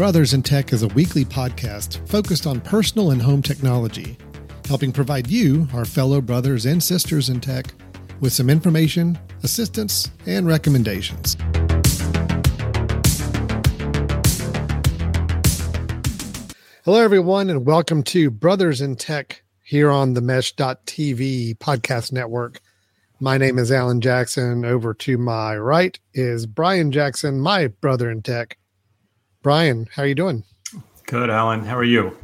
Brothers in Tech is a weekly podcast focused on personal and home technology, helping provide you, our fellow brothers and sisters in tech, with some information, assistance, and recommendations. Hello, everyone, and welcome to Brothers in Tech here on the Mesh.tv podcast network. My name is Alan Jackson. Over to my right is Brian Jackson, my brother in tech. Brian, how are you doing? Good, Alan. How are you?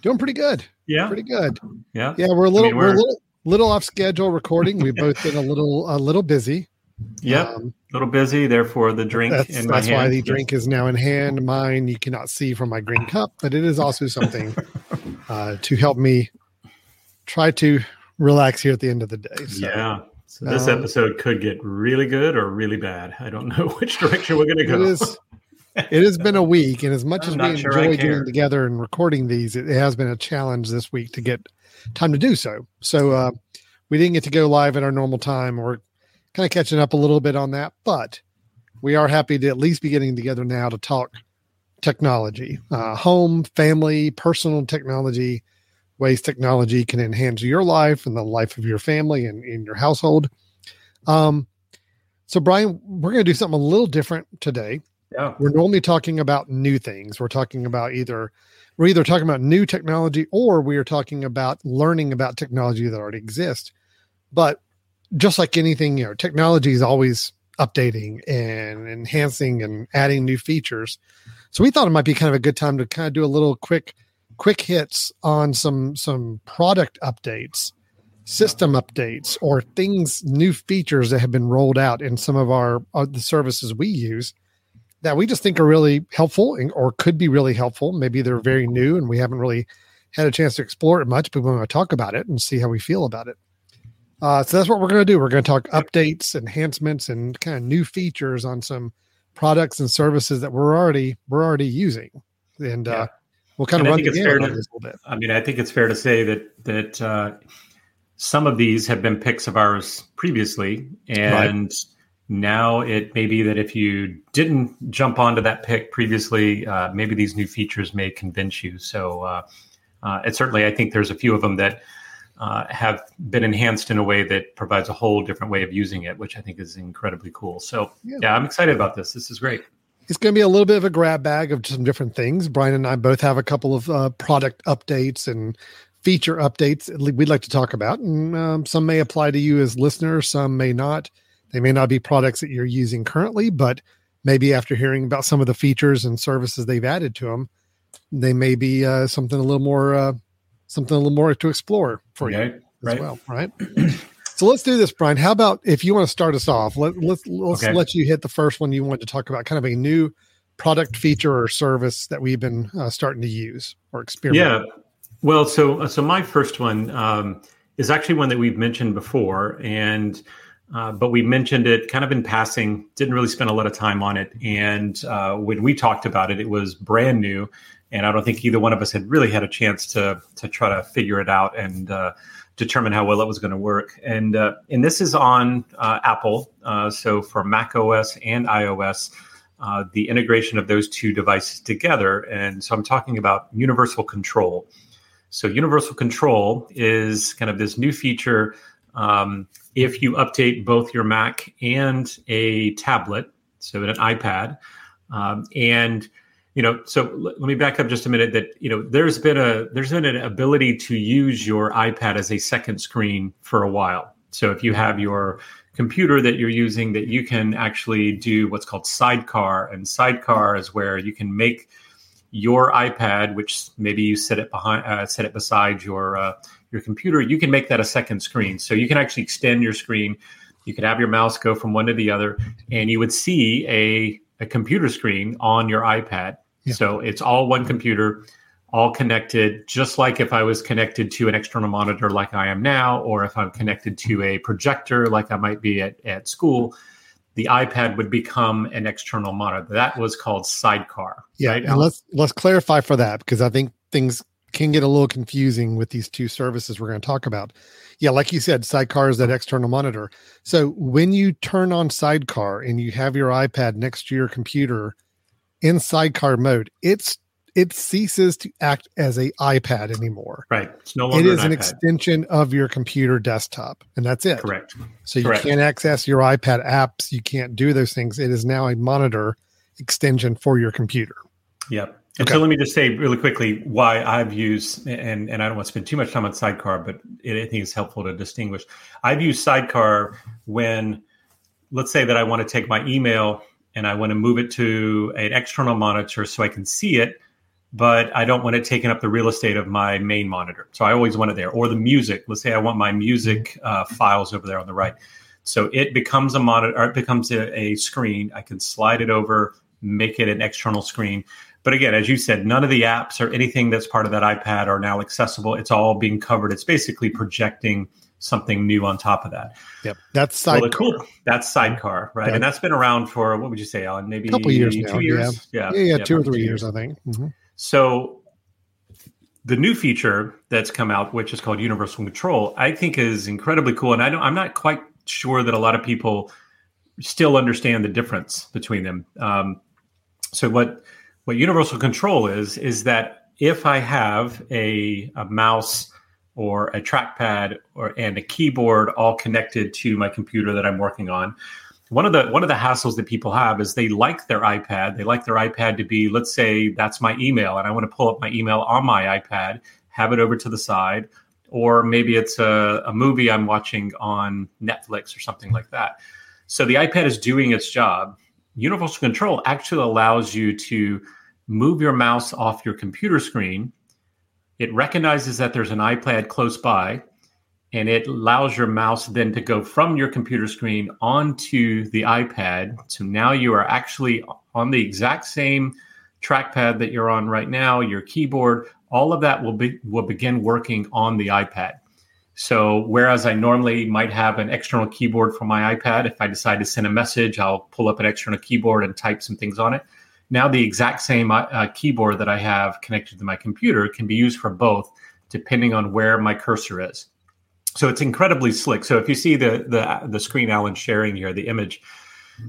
Doing pretty good. Yeah, pretty good. Yeah, yeah. We're a little, I mean, we're, we're, a little, little off schedule recording. We've both been a little, a little busy. Yep, um, a little busy. Therefore, the drink that's, in my that's hand. why the drink is now in hand. Mine you cannot see from my green cup, but it is also something uh, to help me try to relax here at the end of the day. So. Yeah, so this um, episode could get really good or really bad. I don't know which direction we're going to go. It, is, it has been a week, and as much as we sure enjoy getting together and recording these, it has been a challenge this week to get time to do so. So uh, we didn't get to go live at our normal time. We're kind of catching up a little bit on that, but we are happy to at least be getting together now to talk technology, uh, home, family, personal technology ways technology can enhance your life and the life of your family and in your household. Um, so, Brian, we're going to do something a little different today. Yeah. We're normally talking about new things. We're talking about either we're either talking about new technology or we are talking about learning about technology that already exists. But just like anything, you know, technology is always updating and enhancing and adding new features. So we thought it might be kind of a good time to kind of do a little quick quick hits on some some product updates system updates or things new features that have been rolled out in some of our, our the services we use that we just think are really helpful or could be really helpful. Maybe they're very new and we haven't really had a chance to explore it much but we want to talk about it and see how we feel about it. Uh, so that's what we're going to do. We're going to talk updates enhancements and kind of new features on some products and services that we're already we're already using. And uh, we'll kind and of I run the to, to, a little bit. I mean, I think it's fair to say that that uh, some of these have been picks of ours previously, and right. Now it may be that if you didn't jump onto that pick previously, uh, maybe these new features may convince you. So, uh, uh it certainly, I think there's a few of them that. Uh, have been enhanced in a way that provides a whole different way of using it, which I think is incredibly cool. So, yeah, yeah I'm excited about this. This is great it's going to be a little bit of a grab bag of some different things. Brian and I both have a couple of uh, product updates and feature updates we'd like to talk about, and um, some may apply to you as listeners, some may not. They may not be products that you're using currently, but maybe after hearing about some of the features and services they've added to them, they may be uh, something a little more, uh, something a little more to explore for you as right. well. Right. So let's do this, Brian. How about if you want to start us off? Let, let's let's okay. let you hit the first one you want to talk about, kind of a new product feature or service that we've been uh, starting to use or experiment. Yeah. Well, so so my first one um, is actually one that we've mentioned before, and uh, but we mentioned it kind of in passing. Didn't really spend a lot of time on it, and uh, when we talked about it, it was brand new, and I don't think either one of us had really had a chance to to try to figure it out and uh, determine how well it was going to work. And uh, and this is on uh, Apple. So for Mac OS and iOS, the integration of those two devices together. And so I'm talking about universal control. So universal control is kind of this new feature. Um, if you update both your Mac and a tablet, so an iPad, um, and you know so l- let me back up just a minute that you know there's been a there's been an ability to use your ipad as a second screen for a while. So if you have your computer that you're using that you can actually do what's called sidecar and sidecar is where you can make your ipad which maybe you set it behind uh, set it beside your uh, your computer you can make that a second screen so you can actually extend your screen you could have your mouse go from one to the other and you would see a a computer screen on your iPad. Yeah. So it's all one computer, all connected, just like if I was connected to an external monitor like I am now, or if I'm connected to a projector like I might be at, at school, the iPad would become an external monitor. That was called Sidecar. Yeah, right? and let's let's clarify for that because I think things can get a little confusing with these two services we're going to talk about. Yeah, like you said, Sidecar is that external monitor. So when you turn on Sidecar and you have your iPad next to your computer, in sidecar mode, it's it ceases to act as a iPad anymore. Right. It's no longer it is an, an extension of your computer desktop, and that's it. Correct. So Correct. you can't access your iPad apps. You can't do those things. It is now a monitor extension for your computer. Yep. And okay. so let me just say really quickly why I've used, and, and I don't want to spend too much time on Sidecar, but it, I think it's helpful to distinguish. I've used Sidecar when, let's say that I want to take my email and I want to move it to an external monitor so I can see it, but I don't want it taking up the real estate of my main monitor. So I always want it there. Or the music. Let's say I want my music uh, files over there on the right. So it becomes a monitor, it becomes a, a screen. I can slide it over, make it an external screen. But again, as you said, none of the apps or anything that's part of that iPad are now accessible. It's all being covered. It's basically projecting something new on top of that. Yep, that's sidecar. Well, cool. That's sidecar, right? And that's been around for what would you say, Alan? Maybe a couple years two now. years. Yeah, yeah, yeah, yeah two or three years, years, I think. Mm-hmm. So the new feature that's come out, which is called Universal Control, I think is incredibly cool. And I don't, I'm not quite sure that a lot of people still understand the difference between them. Um, so what what Universal Control is is that if I have a, a mouse or a trackpad or and a keyboard all connected to my computer that I'm working on, one of the one of the hassles that people have is they like their ipad. They like their ipad to be let's say that's my email and i want to pull up my email on my ipad have it over to the side or maybe it's a, a movie i'm watching on netflix or something like that. So the ipad is doing its job universal control actually allows you to move your mouse off your computer screen it recognizes that there's an ipad close by and it allows your mouse then to go from your computer screen onto the iPad. So now you are actually on the exact same trackpad that you're on right now, your keyboard, all of that will be will begin working on the iPad. So whereas I normally might have an external keyboard for my iPad, if I decide to send a message, I'll pull up an external keyboard and type some things on it. Now the exact same uh, keyboard that I have connected to my computer can be used for both, depending on where my cursor is so it's incredibly slick. So if you see the the the screen Alan sharing here, the image,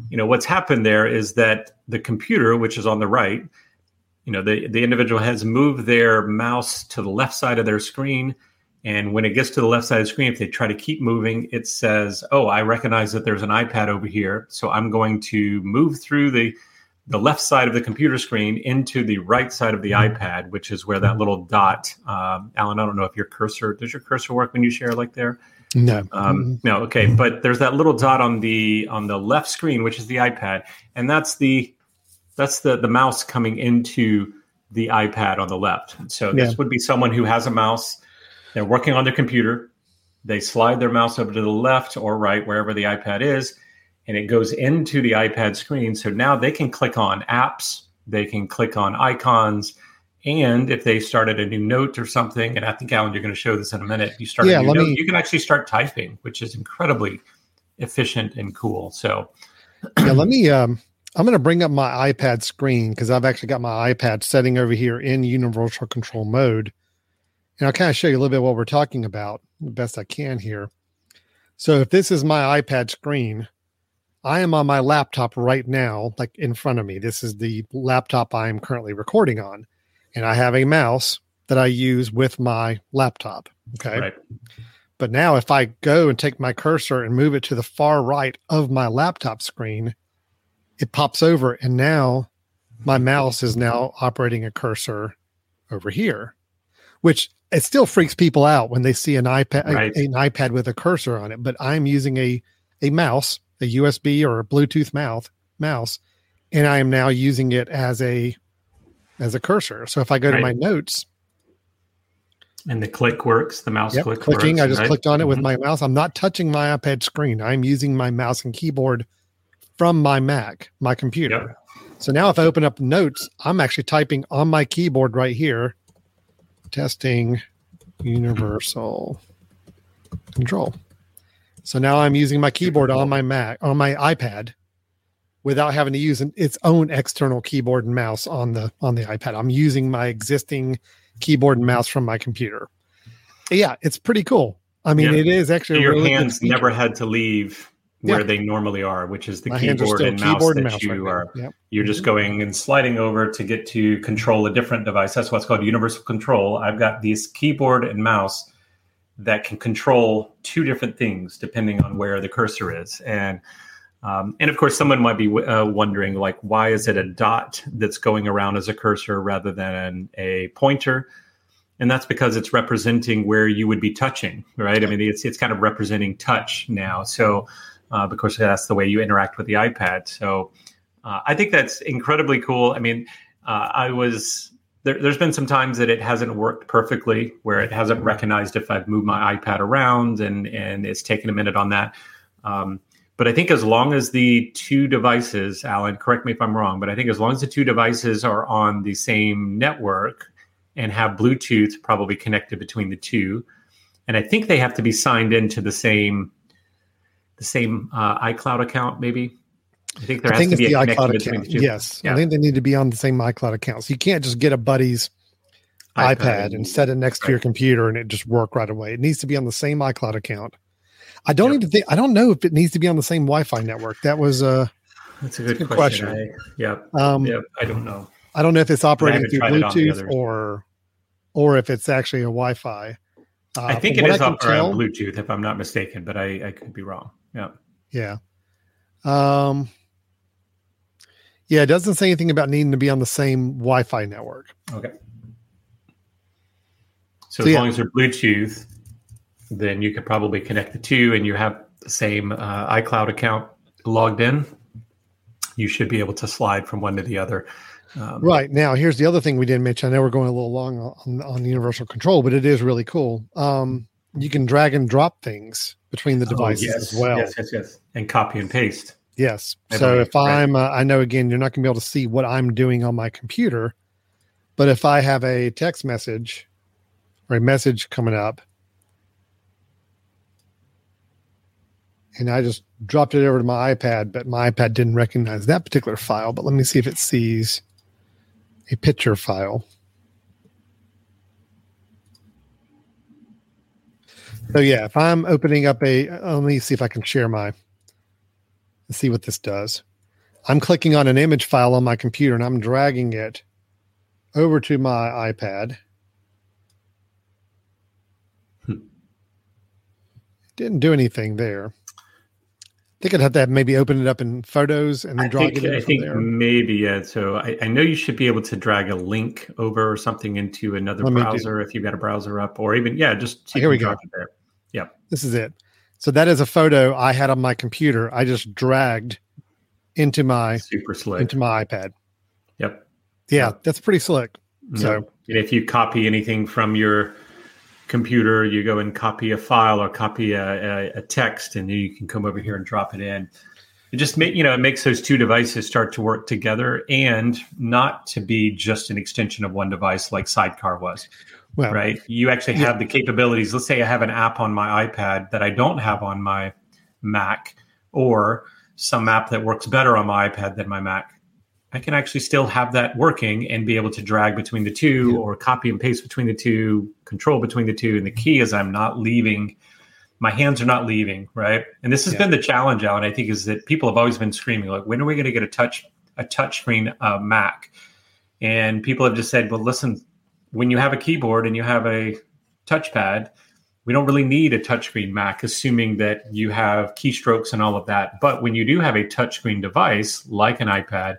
you know what's happened there is that the computer, which is on the right, you know the the individual has moved their mouse to the left side of their screen, and when it gets to the left side of the screen, if they try to keep moving, it says, "Oh, I recognize that there's an iPad over here, so I'm going to move through the the left side of the computer screen into the right side of the mm-hmm. iPad, which is where that little dot. Um, Alan, I don't know if your cursor does your cursor work when you share like there. No, um, no. Okay, but there's that little dot on the on the left screen, which is the iPad, and that's the that's the the mouse coming into the iPad on the left. So this yeah. would be someone who has a mouse. They're working on their computer. They slide their mouse over to the left or right, wherever the iPad is, and it goes into the iPad screen. So now they can click on apps, they can click on icons, and if they started a new note or something, and I think Alan, you're going to show this in a minute. You start yeah, a new note, me... you can actually start typing, which is incredibly efficient and cool. So yeah, let me. Um, I'm going to bring up my iPad screen because I've actually got my iPad setting over here in universal control mode, and I'll kind of show you a little bit what we're talking about the best I can here. So if this is my iPad screen, I am on my laptop right now, like in front of me. This is the laptop I am currently recording on. And I have a mouse that I use with my laptop. Okay. Right. But now, if I go and take my cursor and move it to the far right of my laptop screen, it pops over. And now my mouse is now operating a cursor over here, which it still freaks people out when they see an iPad, right. a, an iPad with a cursor on it. But I'm using a, a mouse a USB or a Bluetooth mouth mouse, and I am now using it as a as a cursor. So if I go right. to my notes, and the click works, the mouse yep, click clicking. Works, I just right? clicked on it with mm-hmm. my mouse. I'm not touching my iPad screen. I'm using my mouse and keyboard from my Mac, my computer. Yep. So now if I open up notes, I'm actually typing on my keyboard right here, testing universal control. So now I'm using my keyboard on my Mac on my iPad without having to use an, its own external keyboard and mouse on the on the iPad. I'm using my existing keyboard and mouse from my computer. Yeah, it's pretty cool. I mean, yeah. it is actually your really hands never had to leave where Yeah. they normally are, which is the My hands are keyboard still and mouse that you right are. Yep. You're just going and sliding over to get to control a different device. That's what's called universal control. I've got these keyboard and mouse that can control two different things depending on where the cursor is. And um, and of course, someone might be uh, wondering, like, why is it a dot that's going around as a cursor rather than a pointer? And that's because it's representing where you would be touching, right? I mean, it's it's kind of representing touch now. So, uh, because that's the way you interact with the iPad. So, uh, I think that's incredibly cool. I mean, uh, I was there, there's been some times that it hasn't worked perfectly, where it hasn't recognized if I've moved my iPad around, and and it's taken a minute on that. Um, but I think as long as the two devices, Alan, correct me if I'm wrong, but I think as long as the two devices are on the same network and have Bluetooth probably connected between the two, and I think they have to be signed into the same the same uh, iCloud account, maybe. I think there I has think to be the a connection iCloud between account. the two. Yes, Yeah. I think they need to be on the same iCloud account. So you can't just get a buddy's iPad, and set it next to your computer and it just work right away. It needs to be on the same iCloud account. I don't Yep. even think I don't know if it needs to be on the same Wi-Fi network. That was uh That's a good, good question. question. I, yeah, um yeah, I don't know. I don't know if it's operating through tried it on the Bluetooth or or if it's actually a Wi-Fi. Uh, I think it is it what is can up around tell- Bluetooth, if I'm not mistaken, but I, I could be wrong. Yeah. Yeah. Um Yeah, it doesn't say anything about needing to be on the same Wi-Fi network. Okay. So, So, as yeah. long as they're Bluetooth, then you could probably connect the two, and you have the same uh, iCloud account logged in. You should be able to slide from one to the other. Um, Right. Now, here's the other thing we didn't mention. I know we're going a little long on, on universal control, but it is really cool. Um, you can drag and drop things between the oh, devices yes, as well. Yes, yes, yes. And copy and paste. Yes. I So believe, if right. I'm, uh, I know again, you're not going to be able to see what I'm doing on my computer, but if I have a text message or a message coming up, and I just dropped it over to my iPad, but my iPad didn't recognize that particular file. But let me see if it sees a picture file. So yeah, if I'm opening up a, let me see if I can share my, let's see what this does. I'm clicking on an image file on my computer and I'm dragging it over to my iPad. Hmm. Didn't do anything there. I think I'd have to have maybe open it up in photos and then I drag think, it in I think there. maybe, yeah. So I, I know you should be able to drag a link over or something into another Let browser if you've got a browser up, or even, yeah, just see Here we go. drop there. This is it. So that is a photo I had on my computer. I just dragged into my Super slick. into my iPad. Yep. Yeah, Yep. that's pretty slick. So- and if you copy anything from your computer, you go and copy a file or copy a, a, a text, and then you can come over here and drop it in. It just make you know it makes those two devices start to work together and not to be just an extension of one device like Sidecar was. Well, right? You actually Yeah. have the capabilities. Let's say I have an app on my iPad that I don't have on my Mac, or some app that works better on my iPad than my Mac. I can actually still have that working and be able to drag between the two Yeah. or copy and paste between the two, control between the two. And the key is I'm not leaving, my hands are not leaving, right? And this has Yeah. been the challenge, Alan, I think, is that people have always been screaming, like, when are we going to get a touch a touchscreen uh, Mac? And people have just said, well, listen, when you have a keyboard and you have a touchpad, we don't really need a touchscreen Mac, assuming that you have keystrokes and all of that. But when you do have a touchscreen device like an iPad,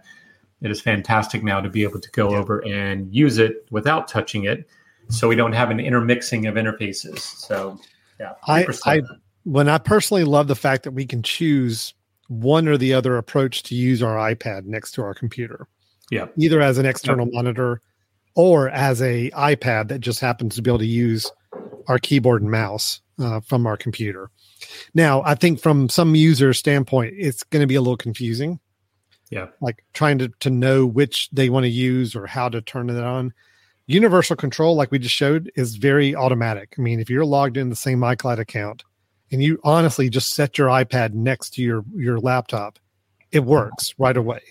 it is fantastic now to be able to go Yeah. over and use it without touching it. So we don't have an intermixing of interfaces. So, yeah. I, I when I personally love the fact that we can choose one or the other approach to use our iPad next to our computer, yeah. either as an external monitor or as a iPad that just happens to be able to use our keyboard and mouse uh, from our computer. Now, I think from some user standpoint, it's going to be a little confusing. Yeah. Like trying to, to know which they want to use or how to turn it on. Universal control, like we just showed, is very automatic. I mean, if you're logged in the same iCloud account and you honestly just set your iPad next to your, your laptop, it works right away.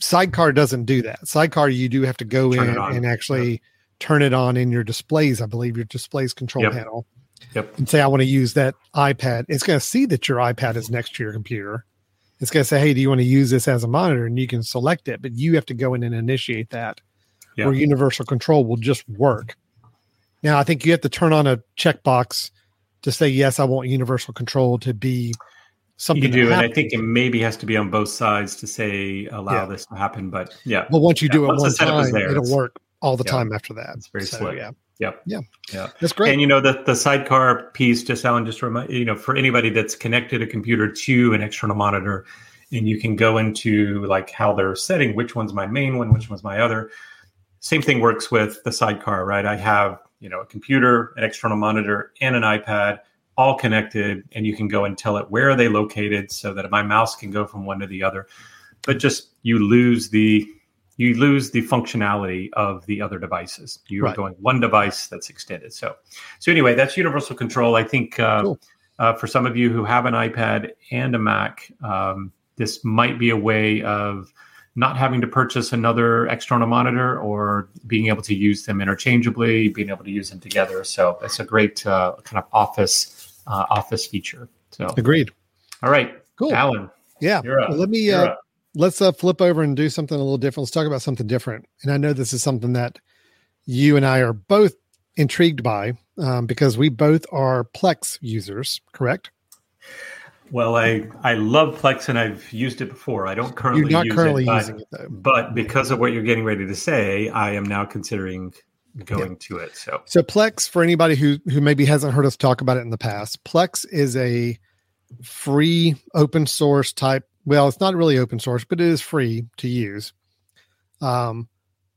Sidecar doesn't do that. Sidecar, you do have to go Turn in and actually turn it on in your displays. I believe your displays control Yep. panel. Yep. And say, I want to use that iPad. It's going to see that your iPad is next to your computer. It's going to say, hey, do you want to use this as a monitor? And you can select it, but you have to go in and initiate that. Yeah. Where universal control will just work. Now, I think you have to turn on a checkbox to say, yes, I want universal control to be something. You do, and I think it maybe has to be on both sides to say allow Yeah. this to happen. But yeah, But once you Yeah, do it once one time, there, it'll work all the yeah, time after that. it's very So, slick. Yeah, Yep. Yeah. Yeah. that's great. And you know the the sidecar piece, just Alan, just remind you know for anybody that's connected a computer to an external monitor, and you can go into like how they're setting which one's my main one, which one's my other. Same thing works with the sidecar, right? I have you know a computer, an external monitor, and an iPad all connected, and you can go and tell it where are they located, so that my mouse can go from one to the other. But just you lose the you lose the functionality of the other devices. You're Right. going one device that's extended. So, so anyway, that's universal control. I think uh, Cool. uh, for some of you who have an iPad and a Mac, um, this might be a way of not having to purchase another external monitor or being able to use them interchangeably, being able to use them together. So it's a great uh, kind of office uh, office feature. So, Agreed. all right, Cool. Alan, Yeah. Well, let me uh, let's uh, flip over and do something a little different. Let's talk about something different. And I know this is something that you and I are both intrigued by um, because we both are Plex users, correct? Well, I I love Plex and I've used it before. I don't currently You're not use currently it, but, using it though. but because of what you're getting ready to say, I am now considering going to it. So So Plex, for anybody who who maybe hasn't heard us talk about it in the past, Plex is a free open source type. Well, it's not really open source, but it is free to use. Um,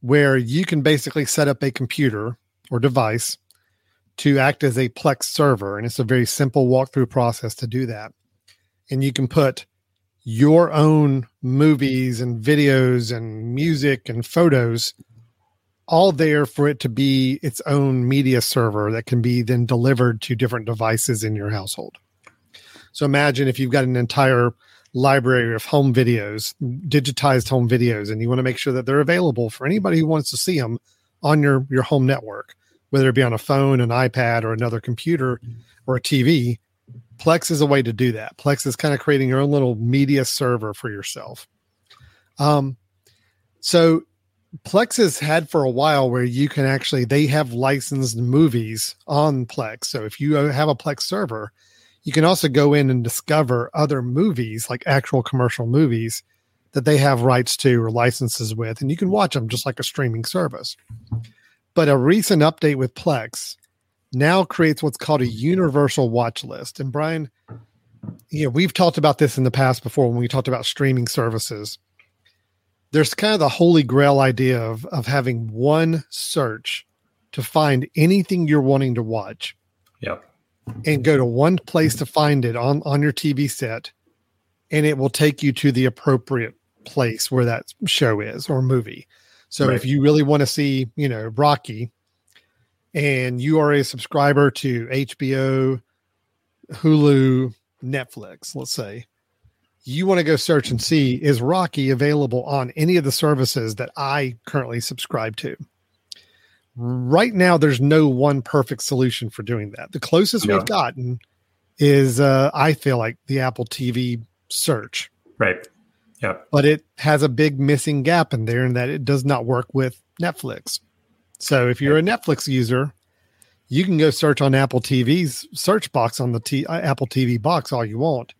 where you can basically set up a computer or device to act as a Plex server, and it's a very simple walkthrough process to do that. And you can put your own movies and videos and music and photos all there for it to be its own media server that can be then delivered to different devices in your household. So imagine if you've got an entire library of home videos, digitized home videos, and you want to make sure that they're available for anybody who wants to see them on your, your home network, whether it be on a phone, an iPad, or another computer or a TV. Plex is a way to do that. Plex is kind of creating your own little media server for yourself. Um, so Plex has had for a while where you can actually they have licensed movies on Plex. So if you uh, have a Plex server, you can also go in and discover other movies like actual commercial movies that they have rights to or licenses with and you can watch them just like a streaming service. But a recent update with Plex now creates what's called a universal watch list. And Brian, you know, we've talked about this in the past before when we talked about streaming services there's kind of the holy grail idea of of having one search to find anything you're wanting to watch Yep. and go to one place to find it on on your TV set and it will take you to the appropriate place where that show is or movie. So Right. if you really want to see, you know, Rocky and you are a subscriber to HBO, Hulu, Netflix, let's say, you want to go search and see is Rocky available on any of the services that I currently subscribe to. Right now, there's no one perfect solution for doing that. The closest No. we've gotten is, uh, I feel like, the Apple TV search, Right. Yep. but it has a big missing gap in there in that it does not work with Netflix. So if you're a Netflix user, you can go search on Apple TV's search box on the T- uh, Apple TV box all you want.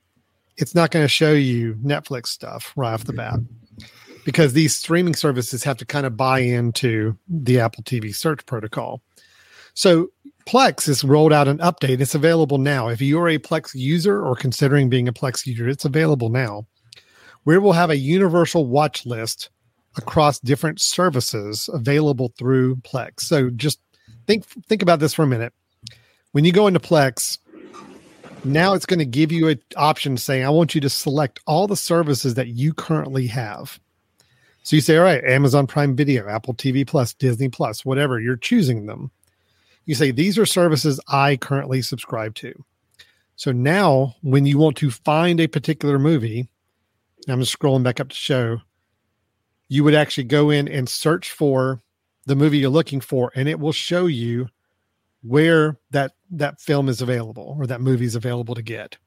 It's not going to show you Netflix stuff right off the bat because these streaming services have to kind of buy into the Apple TV search protocol. So Plex has rolled out an update. It's available now. If you're a Plex user or considering being a Plex user, it's available now. Where we'll have a universal watch list across different services available through Plex. So just think think about this for a minute. When you go into Plex, now it's going to give you an option saying, I want you to select all the services that you currently have. So you say, all right, Amazon Prime Video, Apple TV Plus, Disney Plus, whatever, you're choosing them. You say, these are services I currently subscribe to. So now when you want to find a particular movie, I'm just scrolling back up to show, you would actually go in and search for the movie you're looking for, and it will show you where that that film is available or that movie is available to get.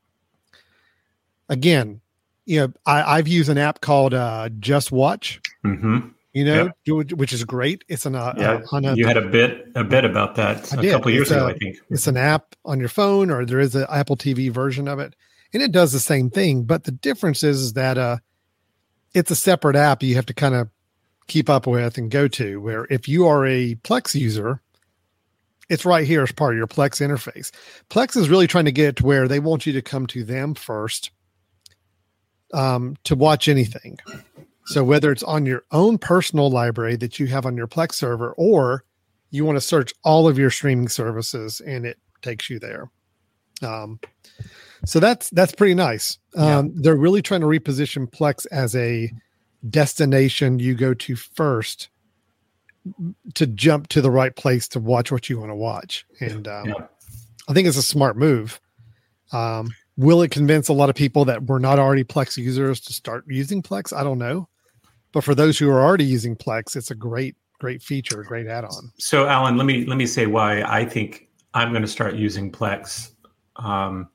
Again, you know, I, I've used an app called uh, Just Watch. Mm-hmm. You know, which is great. It's an uh, yeah. on a, you had a bit a bit about that a did. couple years ago, I think. It's an app on your phone, or there is an Apple TV version of it, and it does the same thing. But the difference is, is that uh, it's a separate app you have to kind of keep up with and go to. Where if you are a Plex user, it's right here as part of your Plex interface. Plex is really trying to get it to where they want you to come to them first um, to watch anything. So whether it's on your own personal library that you have on your Plex server, or you want to search all of your streaming services and it takes you there. Um, so that's that's pretty nice. Um, yeah. They're really trying to reposition Plex as a destination you go to first to jump to the right place to watch what you want to watch, and um, yeah. I think it's a smart move. Um, will it convince a lot of people that were not already Plex users to start using Plex? I don't know. But for those who are already using Plex, it's a great, great feature, a great add-on. So, Alan, let me let me say why I think I'm going to start using Plex, um,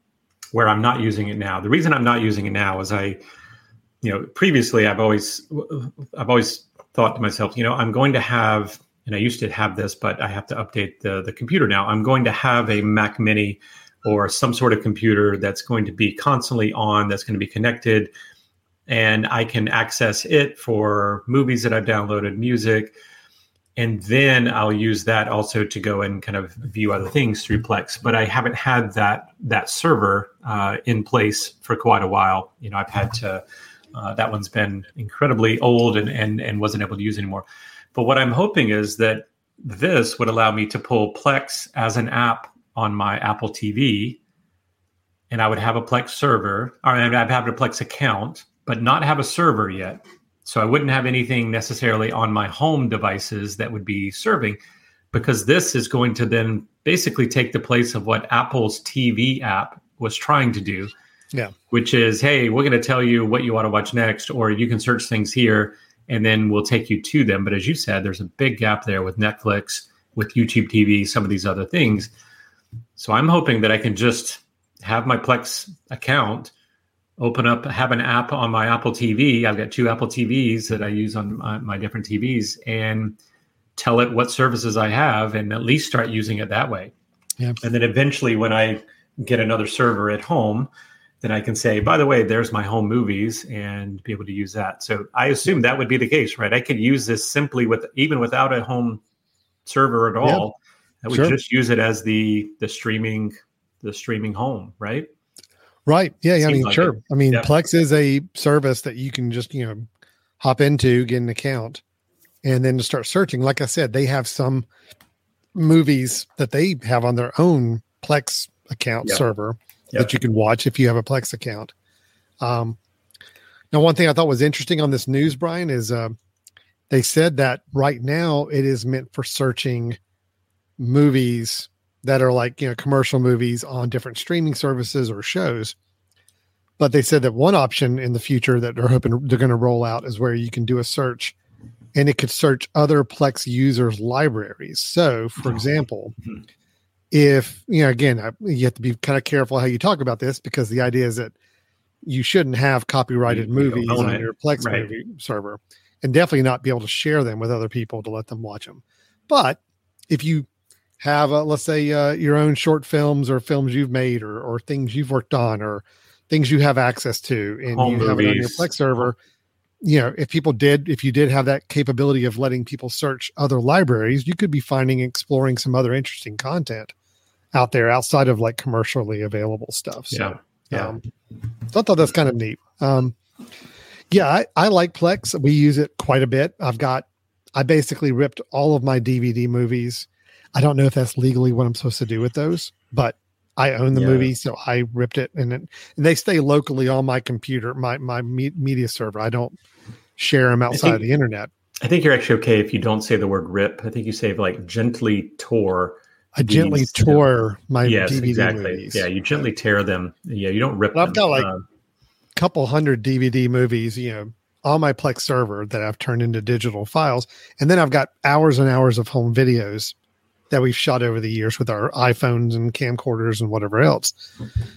where I'm not using it now. The reason I'm not using it now is I, you know, previously I've always I've always thought to myself, you know, I'm going to have, and I used to have this, but I have to update the the computer now. I'm going to have a Mac Mini or some sort of computer that's going to be constantly on, that's going to be connected and I can access it for movies that I've downloaded, music, and then I'll use that also to go and kind of view other things through Plex. But I haven't had that that server uh, in place for quite a while. You know, I've had to. Uh, that one's been incredibly old and, and and wasn't able to use anymore. But what I'm hoping is that this would allow me to pull Plex as an app on my Apple TV, and I would have a Plex server, or I'd have a Plex account, but not have a server yet. So I wouldn't have anything necessarily on my home devices that would be serving because this is going to then basically take the place of what Apple's TV app was trying to do. Yeah. Which is, hey, we're going to tell you what you want to watch next, or you can search things here and then we'll take you to them. But as you said, there's a big gap there with Netflix, with YouTube TV, some of these other things. So I'm hoping that I can just have my Plex account open up, have an app on my Apple TV. I've got two Apple TVs that I use on my, my, different TVs and tell it what services I have and at least start using it that way. Yeah. And then eventually, when I get another server at home, then I can say, by the way, there's my home movies and be able to use that. So I assume that would be the case, right? I could use this simply with even without a home server at all. I would sure. just use it as the the streaming the streaming home, right? Right. Yeah. I mean, like sure. It. I mean, yeah. Plex is a service that you can just, you know, hop into, get an account, and then start searching. Like I said, they have some movies that they have on their own Plex account yeah. server yeah. that you can watch if you have a Plex account. Um, now, one thing I thought was interesting on this news, Brian, is uh, they said that right now it is meant for searching movies that are like you know commercial movies on different streaming services or shows but they said that one option in the future that they're hoping they're going to roll out is where you can do a search and it could search other plex users libraries so for example mm-hmm. If you know again you have to be kind of careful how you talk about this because the idea is that you shouldn't have copyrighted you, movies on it. your plex right. movie server and definitely not be able to share them with other people to let them watch them but if you have a, let's say uh, your own short films or films you've made or, or things you've worked on or things you have access to and Home you movies. have it on your Plex server. You know, if people did, if you did have that capability of letting people search other libraries, you could be finding, exploring some other interesting content out there outside of like commercially available stuff. So, yeah. Um, so I thought that's kind of neat. Um, yeah, I, I like Plex. We use it quite a bit. I've got, I basically ripped all of my DVD movies I don't know if that's legally what I'm supposed to do with those, but I own the yeah. movie, so I ripped it, and, it, and they stay locally on my computer, my my me- media server. I don't share them outside think, of the internet. I think you're actually okay if you don't say the word "rip." I think you say like gently tore. I gently tore my yes, DVD exactly. Movies. Yeah, you gently tear them. Yeah, you don't rip. Them. I've got like a um, couple hundred DVD movies, you know, on my Plex server that I've turned into digital files, and then I've got hours and hours of home videos that we've shot over the years with our iPhones and camcorders and whatever else.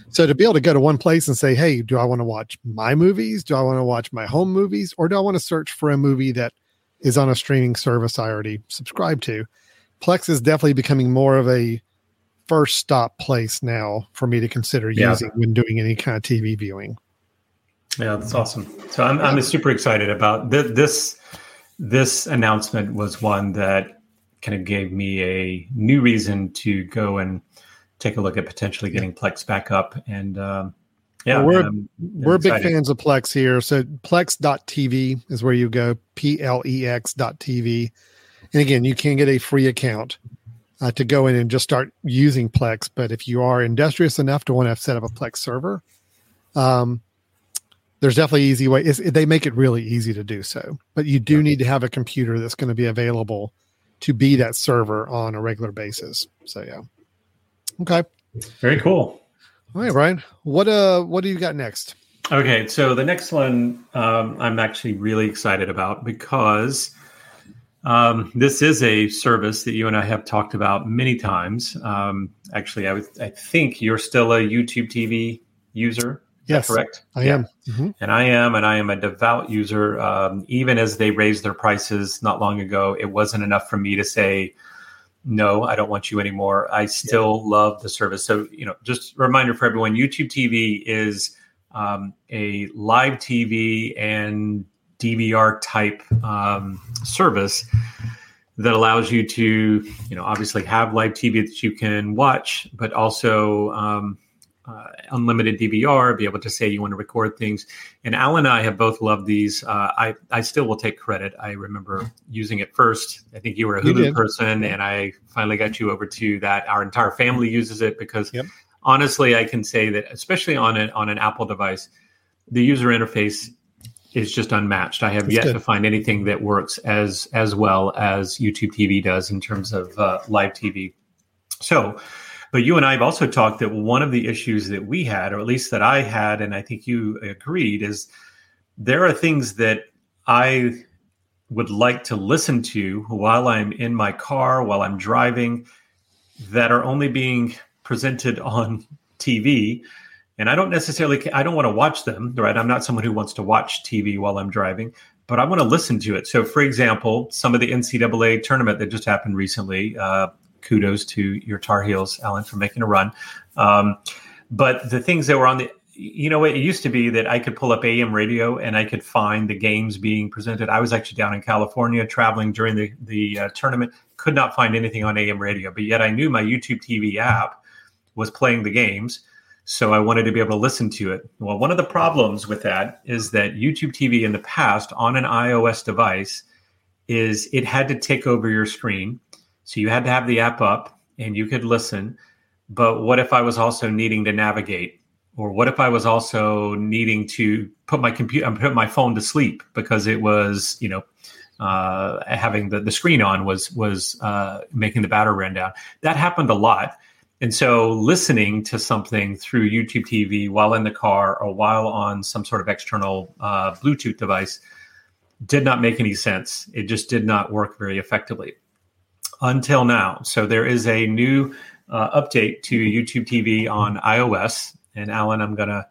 So to be able to go to one place and say, "Hey, do I want to watch my movies? Do I want to watch my home movies, or do I want to search for a movie that is on a streaming service I already subscribe to?" Plex is definitely becoming more of a first stop place now for me to consider Yeah. using when doing any kind of TV viewing. Yeah, that's awesome. So I'm I'm super excited about th- this. This announcement was one that kind of gave me a new reason to go and take a look at potentially getting Plex back up. And um, yeah, Well, we're- I'm- I'm We're big fans of Plex here. So plex.tv is where you go, P L E X dot TV. And again, you can get a free account uh, to go in and just start using Plex. But if you are industrious enough to want to set up a Plex server, um, there's definitely easy way. It's, they make it really easy to do so. But you do need to have a computer that's going to be available to be that server on a regular basis. So yeah. Okay. Very cool. All right, Brian, What uh what do you got next? Okay, so the next one um, I'm actually really excited about because um, this is a service that you and I have talked about many times. Um, actually, I, would, I think you're still a YouTube TV user. Yes, correct. I Yeah. am. Mhm. And I am, and I am a devout user. Um, even as they raised their prices not long ago, it wasn't enough for me to say, no, I don't want you anymore. I still love the service. So, you know, just a reminder for everyone YouTube TV is um, a live TV and DVR type um, service that allows you to, you know, obviously have live TV that you can watch, but also um, uh, unlimited DVR, be able to say you want to record things. And Alan and I have both loved these. Uh, I I still will take credit. I remember using it first. I think you were a Hulu person, and I finally got you over to that. Our entire family uses it because Yep. honestly, I can say that, especially on an on an Apple device, the user interface is just unmatched. I have That's yet good. to find anything that works as as well as YouTube TV does in terms of uh, live TV. So, but you and I have also talked that one of the issues that we had, or at least that I had, and I think you agreed, is there are things that I would like to listen to while I'm in my car, while I'm driving, that are only being presented on TV. And I don't necessarily, I don't want to watch them, right? I'm not someone who wants to watch TV while I'm driving, but I want to listen to it. So, for example, some of the NCAA tournament that just happened recently, uh, kudos to your Tar Heels, Alan, for making a run. Um, but the things that were on the, you know, it used to be that I could pull up AM radio and I could find the games being presented. I was actually down in California traveling during the the uh, tournament, could not find anything on AM radio, but yet I knew my YouTube TV app was playing the games. So I wanted to be able to listen to it. Well, one of the problems with that is that YouTube TV in the past on an iOS device is it had to take over your screen. So you had to have the app up and you could listen. But what if I was also needing to navigate? Or what if I was also needing to put my computer, put my phone to sleep because it was, you know, uh, having the, the screen on was was uh, making the battery run down. That happened a lot. And so listening to something through YouTube TV while in the car or while on some sort of external uh, Bluetooth device did not make any sense. It just did not work very effectively until now. So there is a new uh, update to YouTube TV on iOS. And Alan, I'm gonna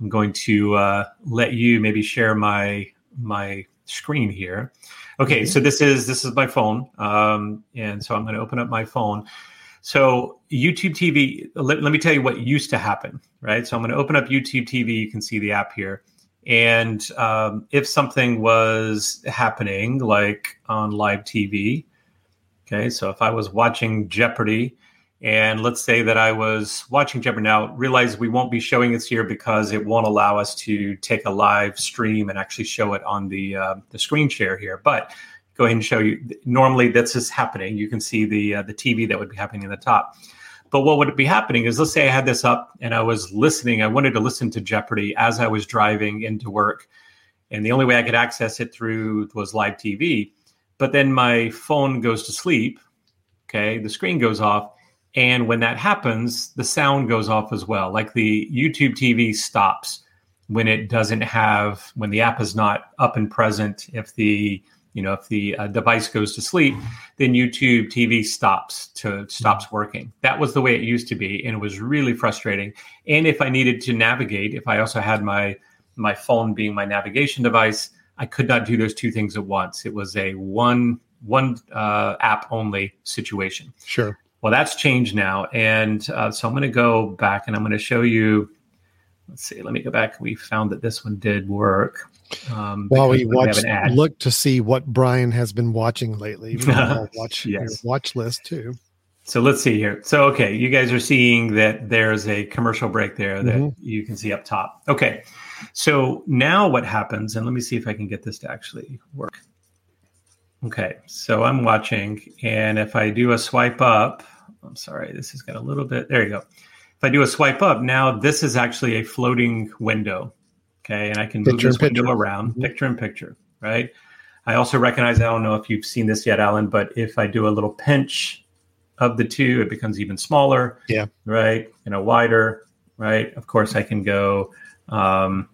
I'm going to uh, let you maybe share my my screen here. Okay, so this is this is my phone, um, and so I'm going to open up my phone. So YouTube TV, let, let me tell you what used to happen, right? So I'm going to open up YouTube TV. You can see the app here. And um, if something was happening, like on live TV, okay, so if I was watching Jeopardy, and let's say that I was watching Jeopardy now, realize we won't be showing this here because it won't allow us to take a live stream and actually show it on the uh, the screen share here. But go ahead and show you. Normally, this is happening. You can see the uh, the TV that would be happening in the top. But what would be happening is, let's say I had this up and I was listening. I wanted to listen to Jeopardy as I was driving into work, and the only way I could access it through was live TV. But then my phone goes to sleep. Okay, the screen goes off, and when that happens, the sound goes off as well. Like the YouTube TV stops when it doesn't have when the app is not up and present. If the you know if the uh, device goes to sleep then youtube tv stops to stops working. That was the way it used to be and it was really frustrating. And if i needed to navigate if i also had my my phone being my navigation device i could not do those two things at once. It was a one one uh, app only situation. Sure. well that's changed now and uh, so i'm going to go back and i'm going to show you let's see let me go back. We found that this one did work um, While we watch, look to see what Brian has been watching lately. Watch your Yes. watch list too. So let's see here. So, okay, you guys are seeing that there's a commercial break there that Mhm. you can see up top. Okay. So now what happens, and let me see if I can get this to actually work. Okay. So I'm watching, and if I do a swipe up, I'm sorry, this has got a little bit, there you go. If I do a swipe up, now this is actually a floating window. Okay. And I can move Picture this picture. window around, Mhm. picture in picture, right? I also recognize, I don't know if you've seen this yet, Alan, but if I do a little pinch of the two, it becomes even smaller. Yeah. Right. You know, wider. Right. Of course, I can go um,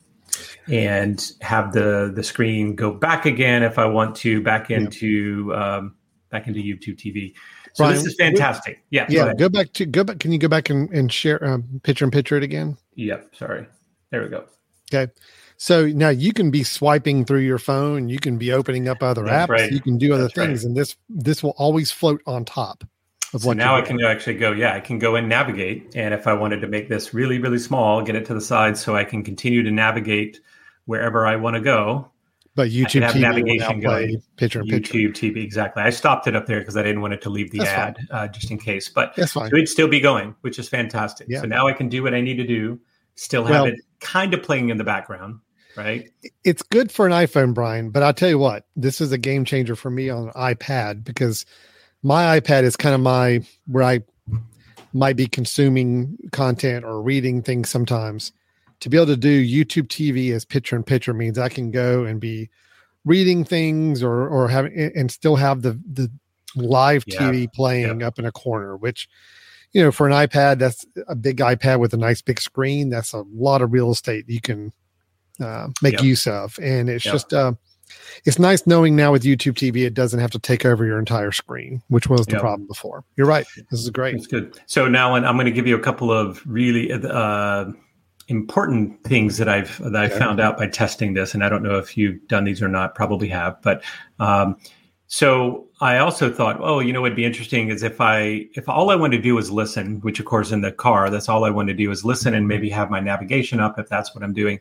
and have the the screen go back again if I want to, back Yeah. into um, back into YouTube TV. So Brian, this is fantastic. Yeah. go Yeah, ahead. go back to go back. Can you go back and, and share um, picture and picture it again? Yep. Sorry. There we go. Okay. So now you can be swiping through your phone. You can be opening up other That's apps. right. You can do other That's right. things, and this this will always float on top of So what. now I can actually go, yeah, I can go and navigate. And if I wanted to make this really, really small, get it to the side so I can continue to navigate wherever I want to go. But YouTube have TV navigation will now play going. picture in picture. YouTube TV, exactly. I stopped it up there because I didn't want it to leave the That's ad uh, just in case. But That's fine. so it'd still be going, which is fantastic. Yeah. So now I can do what I need to do, still have Well- it kind of playing in the background, right? It's good for an iPhone, Brian. But I'll tell you what, this is a game changer for me on an iPad because my iPad is kind of my where I might be consuming content or reading things sometimes. To be able to do YouTube TV as picture in picture means I can go and be reading things or or having and still have the the live Yeah. TV playing up in a corner, which you know for an iPad that's a big iPad with a nice big screen. That's a lot of real estate you can uh, make Yep. use of, and it's Yep. just uh, it's nice knowing now with YouTube TV it doesn't have to take over your entire screen, which was the Yep. problem before. You're right. This is great. It's good. So now I'm going to give you a couple of really uh, important things that I've that I Okay. found out by testing this, and I don't know if you've done these or not. Probably have, but um, so I also thought, oh, you know, what'd be interesting is if I if all I want to do is listen, which of course in the car, that's all I want to do is listen and maybe have my navigation up if that's what I'm doing.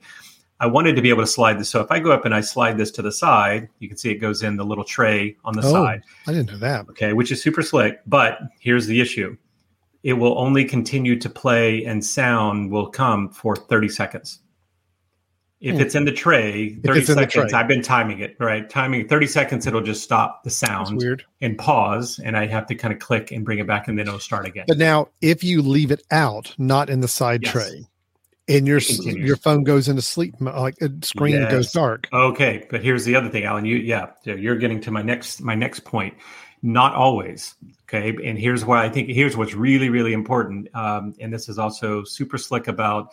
I wanted to be able to slide this. So if I go up and I slide this to the side, you can see it goes in the little tray on the Oh. side I didn't know that. okay, which is super slick. But here's the issue it will only continue to play and sound will come for 30 seconds. If Hmm. it's in the tray, 30 it's in the seconds, tray. I've been timing it, right? Timing 30 seconds, it'll just stop the sound weird. and pause, and I have to kind of click and bring it back, and then it'll start again. But now, if you leave it out, not in the side Yes. tray, and your your phone goes into sleep, like a screen Yes. goes dark. Okay, but here's the other thing, Alan. You yeah, you're getting to my next my next point. Not always. Okay, and here's why I think here's what's really really important. Um, and this is also super slick about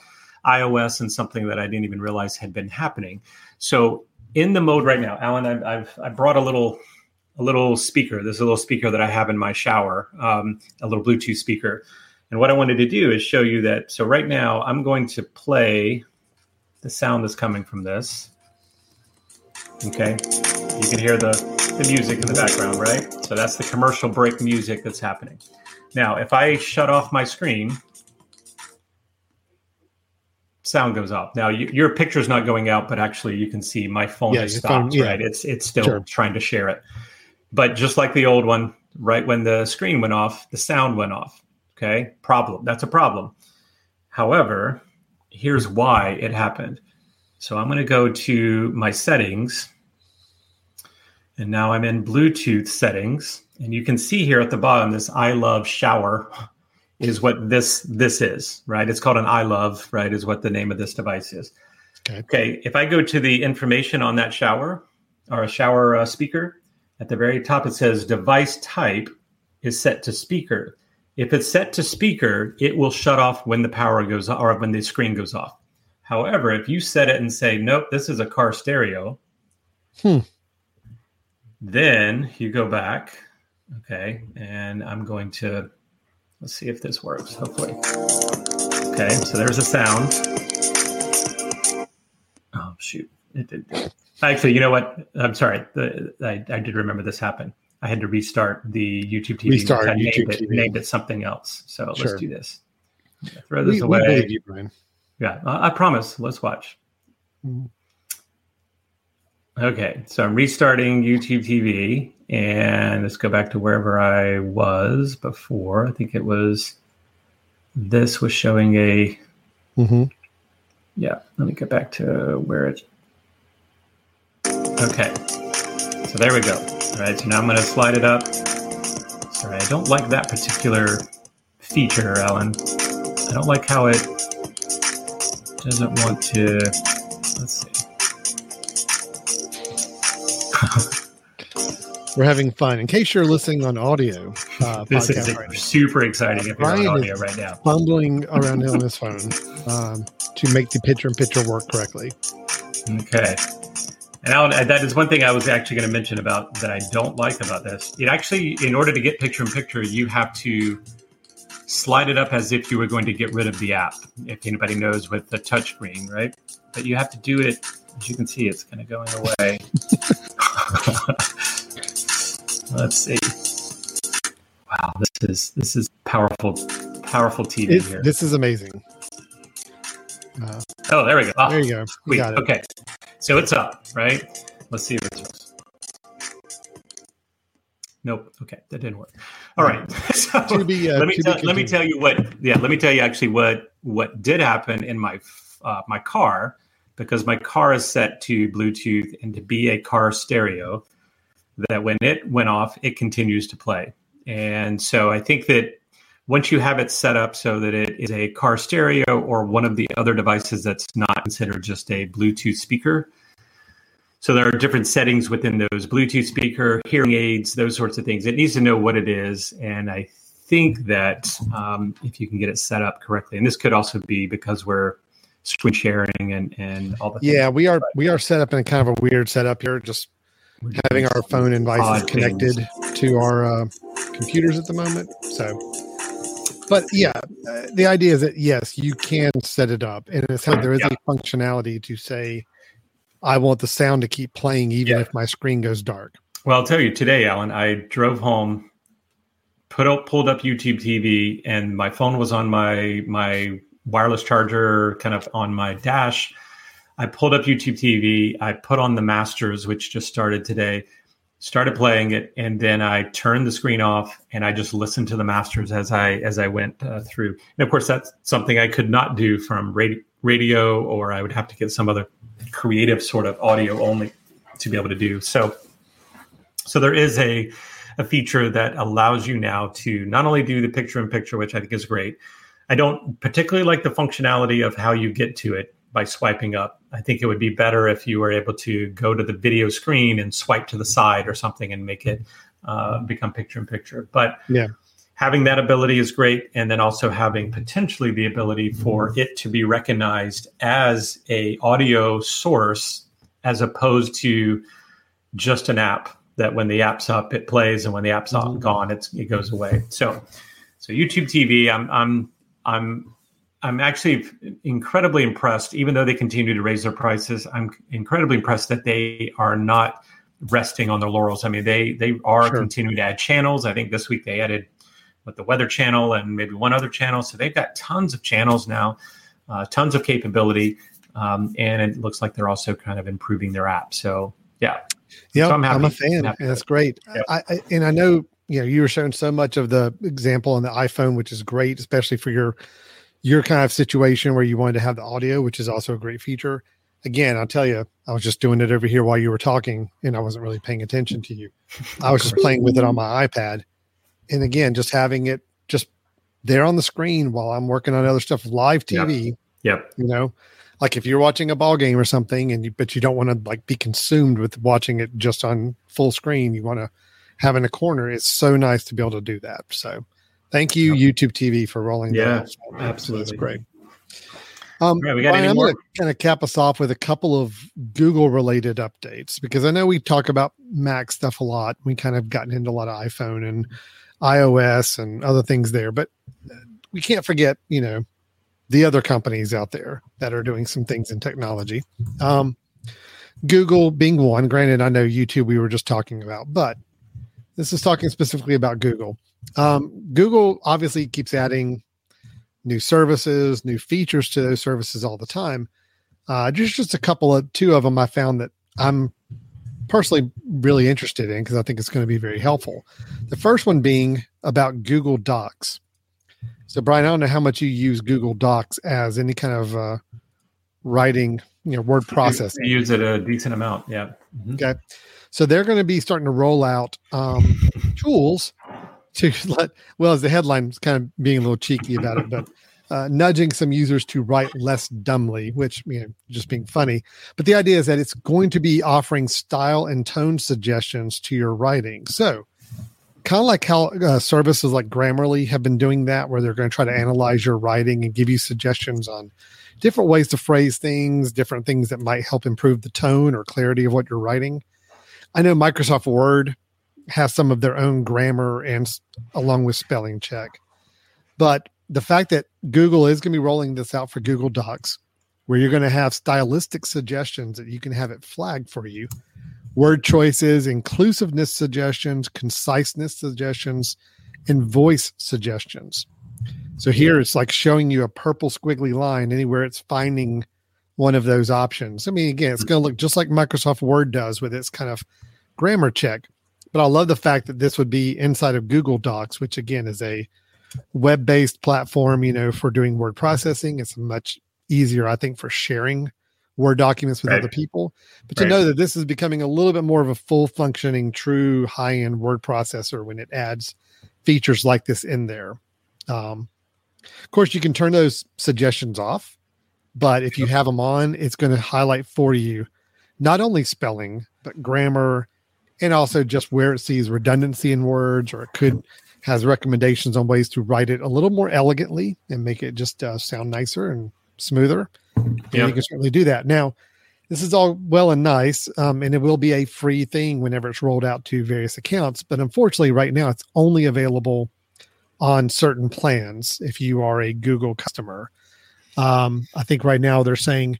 iOS and something that I didn't even realize had been happening. So in the mode right now, Alan, I've I've, I brought a little a little speaker. There's a little speaker that I have in my shower, um, a little Bluetooth speaker. And what I wanted to do is show you that. So right now, I'm going to play the sound that's coming from this. Okay, you can hear the, the music in the background, right? So that's the commercial break music that's happening. Now, if I shut off my screen, sound goes off. Now, you, your picture's not going out, but actually, you can see my phone Yeah, has your phone- yeah. Right? It's it's still Sure. trying to share it, but just like the old one, right when the screen went off, the sound went off. Okay, problem. That's a problem. However, here's why it happened. So I'm going to go to my settings. And now I'm in Bluetooth settings. And you can see here at the bottom this I love shower is what this this is, right? It's called an I love, right? Is what the name of this device is. Okay. Okay. If I go to the information on that shower or a shower uh, speaker, at the very top it says device type is set to speaker. If it's set to speaker, it will shut off when the power goes off or when the screen goes off. However, if you set it and say, nope, this is a car stereo, Hmm. then you go back. Okay. And I'm going to, let's see if this works, hopefully. Okay. So there's a sound. Oh, shoot. It did. Actually, you know what? I'm sorry. The, I, I did remember this happened. I had to restart the YouTube TV. Restart I YouTube named it, TV. named it something else. So Sure. let's do this. Throw this We, we away. believe you. Yeah, I, I promise. Let's watch. Mhm. Okay, so I'm restarting YouTube TV, and let's go back to wherever I was before. I think it was this was showing a Mhm. yeah. Let me get back to where it. Okay, so there we go. All right, so now I'm going to slide it up. Sorry, I don't like that particular feature, Alan. I don't like how it doesn't want to. Let's see. We're having fun. In case you're listening on audio, uh, This is right now, super exciting if you're on audio right now. fumbling around on his phone um, to make the picture in picture work correctly. Okay. And Alan, uh, that is one thing I was actually going to mention about that I don't like about this. It actually, in order to get picture in picture, you have to slide it up as if you were going to get rid of the app. If anybody knows with the touchscreen, right? But you have to do it. As you can see, it's kind of going away. Let's see. Wow, this is this is powerful, powerful TV It's, here. this is amazing. Uh, oh, there we go. Ah, there you go. Sweet. got it. Okay. So it's up, right? Let's see if it works. Nope. Okay, that didn't work. All right. So To be, uh, let me tell, let me tell you what. Yeah, let me tell you actually what what did happen in my uh, my car because my car is set to Bluetooth and to be a car stereo. That when it went off, it continues to play, and so I think that once you have it set up so that it is a car stereo or one of the other devices that's not considered just a Bluetooth speaker. So there are different settings within those Bluetooth speaker, hearing aids, those sorts of things. It needs to know what it is. And I think that um, if you can get it set up correctly, and this could also be because we're screen sharing and, and all the Yeah, we are we are set up in a kind of a weird setup here, just having our phone and devices connected things. to our uh, computers at the moment. So, but yeah, uh, the idea is that yes, you can set it up, and it's how there is a functionality to say, I want the sound to keep playing even Yeah. if my screen goes dark. Well, I'll tell you today, Alan. I drove home, put up, pulled up YouTube TV, and my phone was on my my wireless charger, kind of on my dash. I pulled up YouTube TV. I put on the Masters, which just started today. Started playing it, and then I turned the screen off, and I just listened to the Masters as I as I went uh, through. And of course, that's something I could not do from radio, radio, or I would have to get some other creative sort of audio only to be able to do. So so there is a, a feature that allows you now to not only do the picture in picture, which I think is great. I don't particularly like the functionality of how you get to it by swiping up. I think it would be better if you were able to go to the video screen and swipe to the side or something and make it uh, become picture in picture. But Yeah. having that ability is great, and then also having potentially the ability for it to be recognized as a audio source as opposed to just an app that when the app's up it plays and when the app's Mhm. gone it's, it goes away so so youtube tv i'm i'm i'm i'm actually incredibly impressed even though they continue to raise their prices i'm incredibly impressed that they are not resting on their laurels. I mean they they are Sure. continuing to add channels. I think this week they added with the weather channel and maybe one other channel. So they've got tons of channels now uh, tons of capability um, and it looks like they're also kind of improving their app. So yeah. Yeah, So I'm I'm, a fan, I'm happy and with it's great. Yep. I, I and I know you know you were showing so much of the example on the iPhone, which is great, especially for your your kind of situation where you wanted to have the audio, which is also a great feature. Again, I'll tell you, I was just doing it over here while you were talking, and I wasn't really paying attention to you. I was just playing with it on my iPad, and again, just having it just there on the screen while I'm working on other stuff, live Yep. TV. Yep. You know, like if you're watching a ball game or something, and you but you don't want to like be consumed with watching it just on full screen. You want to have in a corner. It's so nice to be able to do that. So, thank you YouTube TV for rolling. that Yeah, out. Absolutely. that's great. Um, right, we got Brian, I'm going to kind of cap us off with a couple of Google related updates because I know we talk about Mac stuff a lot. We kind of gotten into a lot of iPhone and iOS and other things there, but we can't forget, you know, the other companies out there that are doing some things in technology. Um, Google being one. Granted, I know YouTube we were just talking about, but this is talking specifically about Google. Um, Google obviously keeps adding new services, new features to those services all the time. Uh, just just a couple of two of them I found that I'm personally really interested in because I think it's going to be very helpful. The first one being about Google Docs. So Brian, I don't know how much you use Google Docs as any kind of uh, writing, you know, word processing. I use it a decent amount, yeah. Mm-hmm. Okay, so they're going to be starting to roll out um, tools to let. Well, as the headline is kind of being a little cheeky about it, but uh, nudging some users to write less dumbly, which you know, just being funny. But the idea is that it's going to be offering style and tone suggestions to your writing. So, kind of like how uh, services like Grammarly have been doing that, where they're going to try to analyze your writing and give you suggestions on different ways to phrase things, different things that might help improve the tone or clarity of what you're writing. I know Microsoft Word has some of their own grammar and along with spelling check. But the fact that Google is going to be rolling this out for Google Docs, where you're going to have stylistic suggestions that you can have it flagged for you, word choices, inclusiveness suggestions, conciseness suggestions, and voice suggestions. So here it's like showing you a purple squiggly line anywhere it's finding one of those options. I mean, again, it's going to look just like Microsoft Word does with its kind of grammar check. But I love the fact that this would be inside of Google Docs, which again is a web-based platform, you know, for doing word processing. It's much easier, I think, for sharing Word documents with right. other people. But right. to know that this is becoming a little bit more of a full functioning, true high end word processor when it adds features like this in there. Um, of course, you can turn those suggestions off, but if you have them on, it's going to highlight for you not only spelling, but grammar, and also just where it sees redundancy in words, or it could has recommendations on ways to write it a little more elegantly and make it just uh, sound nicer and smoother. Yeah, you can certainly do that. Now, this is all well and nice, um, and it will be a free thing whenever it's rolled out to various accounts. But unfortunately, right now, it's only available on certain plans if you are a Google customer. Um, I think right now they're saying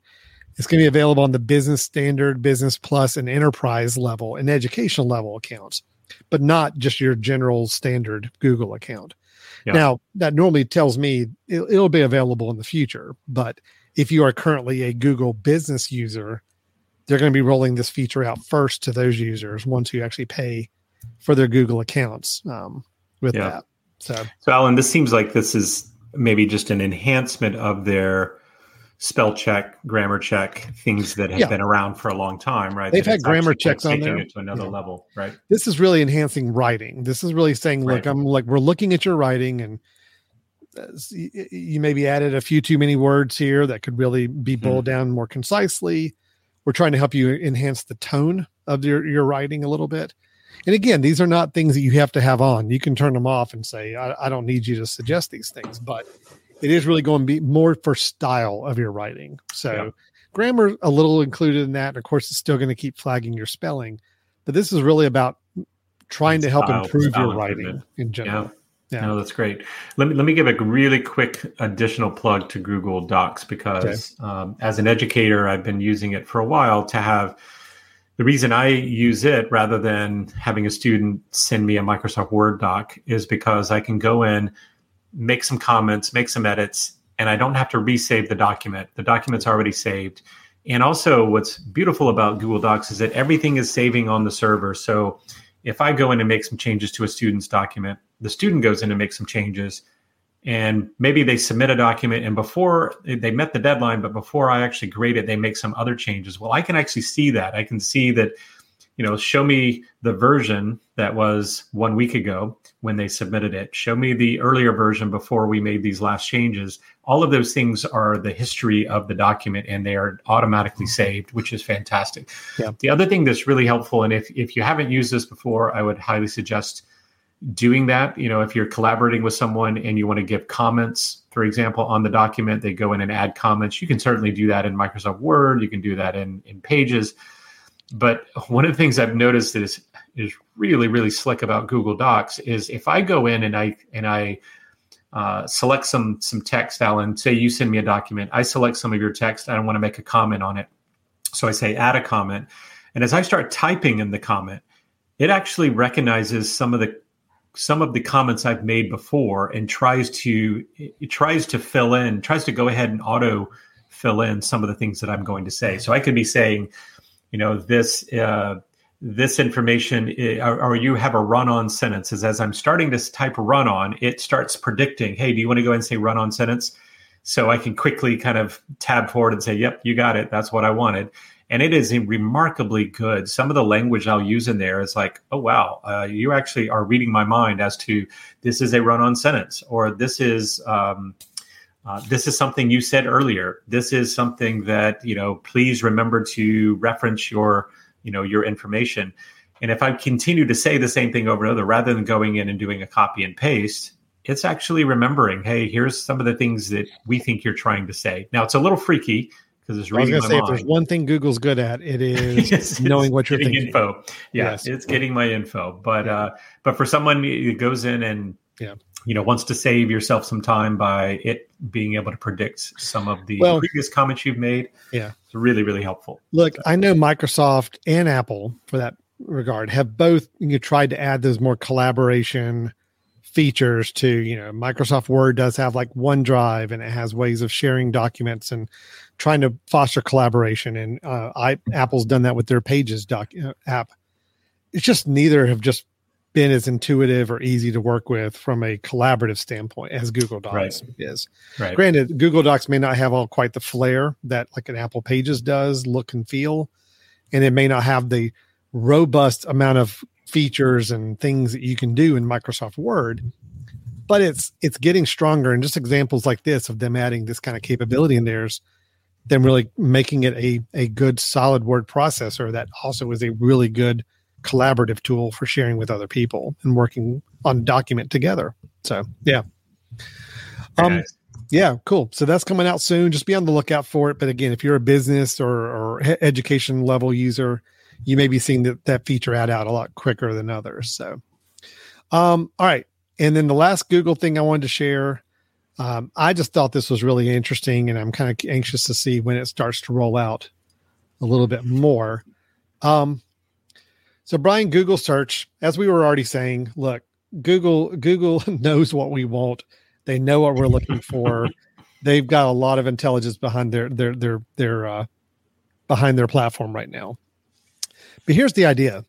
it's going to be available on the business standard, business plus, and enterprise level and educational level accounts but not just your general standard Google account. Yeah. Now, that normally tells me it, it'll be available in the future, but if you are currently a Google business user, they're going to be rolling this feature out first to those users once you actually pay for their Google accounts um, with yeah. that. So, so Alan, this seems like this is maybe just an enhancement of their spell check, grammar check, things that have yeah. been around for a long time, right? They've had grammar checks on there it to another yeah. level, right? This is really enhancing writing. This is really saying, look, right. I'm like we're looking at your writing, and uh, you maybe added a few too many words here that could really be mm-hmm. boiled mm-hmm. down more concisely. We're trying to help you enhance the tone of your your writing a little bit. And again, these are not things that you have to have on. You can turn them off and say, I, I don't need you to suggest these things, but it is really going to be more for style of your writing. So yeah. grammar a little included in that. And of course, it's still going to keep flagging your spelling, but this is really about trying to help style, improve style your writing in general. Yeah. Yeah. No, that's great. Let me let me give a really quick additional plug to Google Docs because okay. um, as an educator, I've been using it for a while to have the reason I use it rather than having a student send me a Microsoft Word doc is because I can go in, make some comments, make some edits, and I don't have to resave the document. The document's already saved. And also, what's beautiful about Google Docs is that everything is saving on the server. So if I go in and make some changes to a student's document, the student goes in and makes some changes. And maybe they submit a document, and before they met the deadline, but before I actually grade it, they make some other changes. Well, I can actually see that. I can see that you know, show me the version that was one week ago when they submitted it. Show me the earlier version before we made these last changes. All of those things are the history of the document and they are automatically mm-hmm. saved, which is fantastic. Yeah. The other thing that's really helpful, and if, if you haven't used this before, I would highly suggest doing that. You know, if you're collaborating with someone and you want to give comments for example, on the document. They go in and add comments. You can certainly do that in Microsoft Word. You can do that in in Pages. But one of the things I've noticed is is really really slick about Google Docs is if I go in and I and I uh, select some some text, Alan. Say you send me a document. I select some of your text. I want to make a comment on it. So I say add a comment, and as I start typing in the comment, it actually recognizes some of the some of the comments I've made before and tries to it tries to fill in, tries to go ahead and auto fill in some of the things that I'm going to say. So I could be saying, you know, this uh, this information or, or, you have a run-on sentences as i'm starting to type run on it starts predicting hey do you want to go and say run on sentence? So i can quickly kind of tab forward and say yep you got it. That's what i wanted and it is remarkably good. Some of the language i'll use in there is like oh wow uh, you actually are reading my mind as to this is a run-on sentence or this is um, uh, this is something you said earlier. This is something that you know please remember to reference your you know your information. And if i continue to say the same thing over and over rather than going in and doing a copy and paste it's actually remembering hey here's some of the things that we think you're trying to say. Now it's a little freaky because it's I was going to say, if there's one thing Google's good at, it is yes, knowing what you're thinking. Info, yeah, yes. it's getting my info. But uh, but for someone who goes in and yeah, you know, wants to save yourself some time by it being able to predict some of the well, previous comments you've made, yeah, it's really, really helpful. Look, I know Microsoft and Apple, for that regard, have both you know, tried to add those more collaboration features to you know Microsoft Word does have like OneDrive and it has ways of sharing documents and trying to foster collaboration. And uh, I Apple's done that with their Pages doc uh, app. It's just neither have just been as intuitive or easy to work with from a collaborative standpoint as Google Docs right. is. Right. Granted, Google Docs may not have all quite the flair that like an Apple Pages does, look and feel, and it may not have the robust amount of features and things that you can do in Microsoft Word. But it's it's getting stronger, and just examples like this of them adding this kind of capability in theirs, them really making it a a good solid word processor that also is a really good collaborative tool for sharing with other people and working on document together. So yeah. Um, nice. yeah, cool. So that's coming out soon. Just be on the lookout for it. But again, if you're a business or, or education level user, you may be seeing that, that feature add out a lot quicker than others. So, um, all right. And then the last Google thing I wanted to share, um, I just thought this was really interesting, and I'm kind of anxious to see when it starts to roll out a little bit more. Um, so Brian, Google search, as we were already saying, look, Google Google knows what we want. They know what we're looking for. They've got a lot of intelligence behind their their their their uh, behind their platform right now. But here's the idea.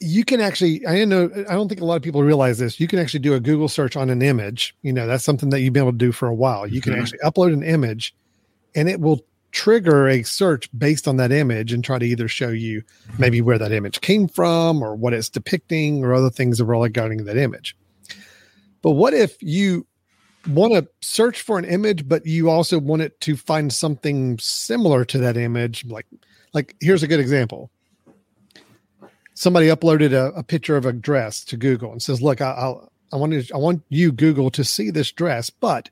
You can actually, I didn't know, I don't think a lot of people realize this. You can actually do a Google search on an image. You know, that's something that you've been able to do for a while. You mm-hmm. can actually upload an image and it will trigger a search based on that image and try to either show you maybe where that image came from or what it's depicting or other things that are regarding that image. But what if you want to search for an image, but you also want it to find something similar to that image? Like, like here's a good example. Somebody uploaded a, a picture of a dress to Google and says, "Look, I, I'll, I want to, I want you Google to see this dress, but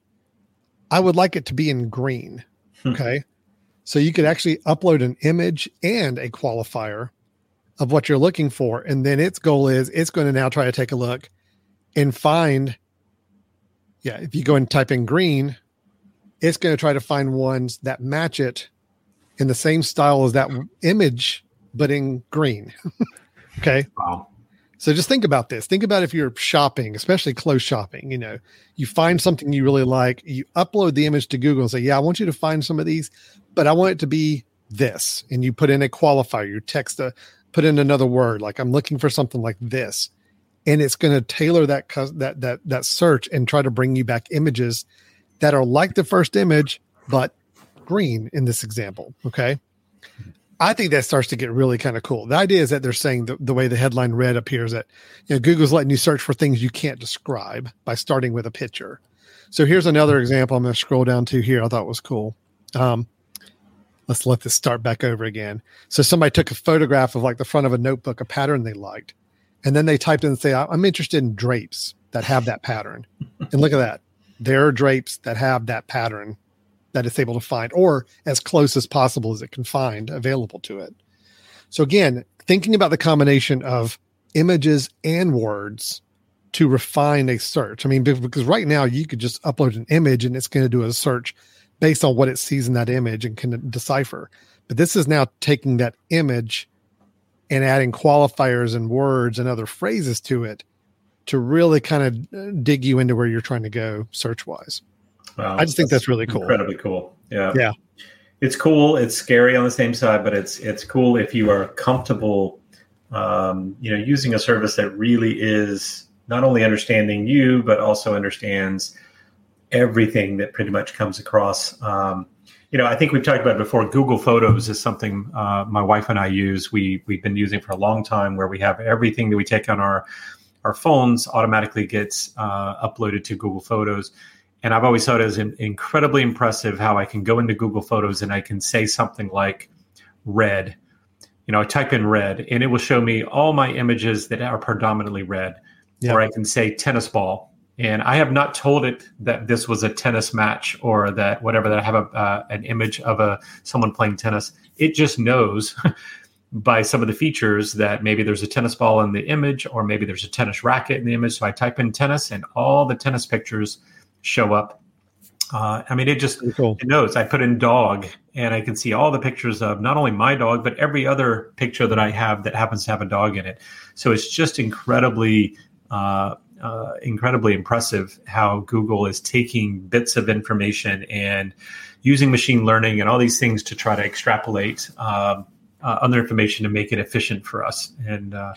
I would like it to be in green." Hmm. Okay. So you could actually upload an image and a qualifier of what you're looking for. And then its goal is it's going to now try to take a look and find, yeah, if you go and type in green, it's going to try to find ones that match it in the same style as that image, but in green. okay. Wow. So just think about this. Think about if you're shopping, especially clothes shopping, you know, you find something you really like, you upload the image to Google and say, Yeah, I want you to find some of these, but I want it to be this. And you put in a qualifier, you text a put in another word, like I'm looking for something like this. And it's going to tailor that that that that search and try to bring you back images that are like the first image, but green in this example. Okay. I think that starts to get really kind of cool. The idea is that they're saying the, the way the headline read appears that you know Google's letting you search for things you can't describe by starting with a picture. So here's another example. I'm going to scroll down to here. I thought was cool. Um, let's let this start back over again. So somebody took a photograph of like the front of a notebook, a pattern they liked, and then they typed in and say, "I'm interested in drapes that have that pattern." and look at that. there are drapes that have that pattern that it's able to find, or as close as possible as it can find available to it. So again, thinking about the combination of images and words to refine a search. I mean, because right now you could just upload an image and it's going to do a search based on what it sees in that image and can decipher. But this is now taking that image and adding qualifiers and words and other phrases to it to really kind of uh, dig you into where you're trying to go search wise. Wow, I just think that's really cool. Incredibly cool. Yeah. Yeah. It's cool. It's scary on the same side, but it's it's cool if you are comfortable um, you know, using a service that really is not only understanding you, but also understands everything that pretty much comes across. Um, you know, I think we've talked about before. Google Photos is something uh, my wife and I use. We we've been using for a long time, where we have everything that we take on our our phones automatically gets uh, uploaded to Google Photos. And I've always thought it was incredibly impressive how I can go into Google Photos and I can say something like red. You know, I type in red and it will show me all my images that are predominantly red. Yep. Or I can say tennis ball and I have not told it that this was a tennis match or that whatever that I have a uh, an image of a someone playing tennis. It just knows by some of the features that maybe there's a tennis ball in the image or maybe there's a tennis racket in the image. So I type in tennis and all the tennis pictures show up. Uh, I mean, it just cool. it knows. I put in dog and I can see all the pictures of not only my dog but every other picture that I have that happens to have a dog in it. So it's just incredibly uh, uh, incredibly impressive how Google is taking bits of information and using machine learning and all these things to try to extrapolate um, uh, other information to make it efficient for us. And uh,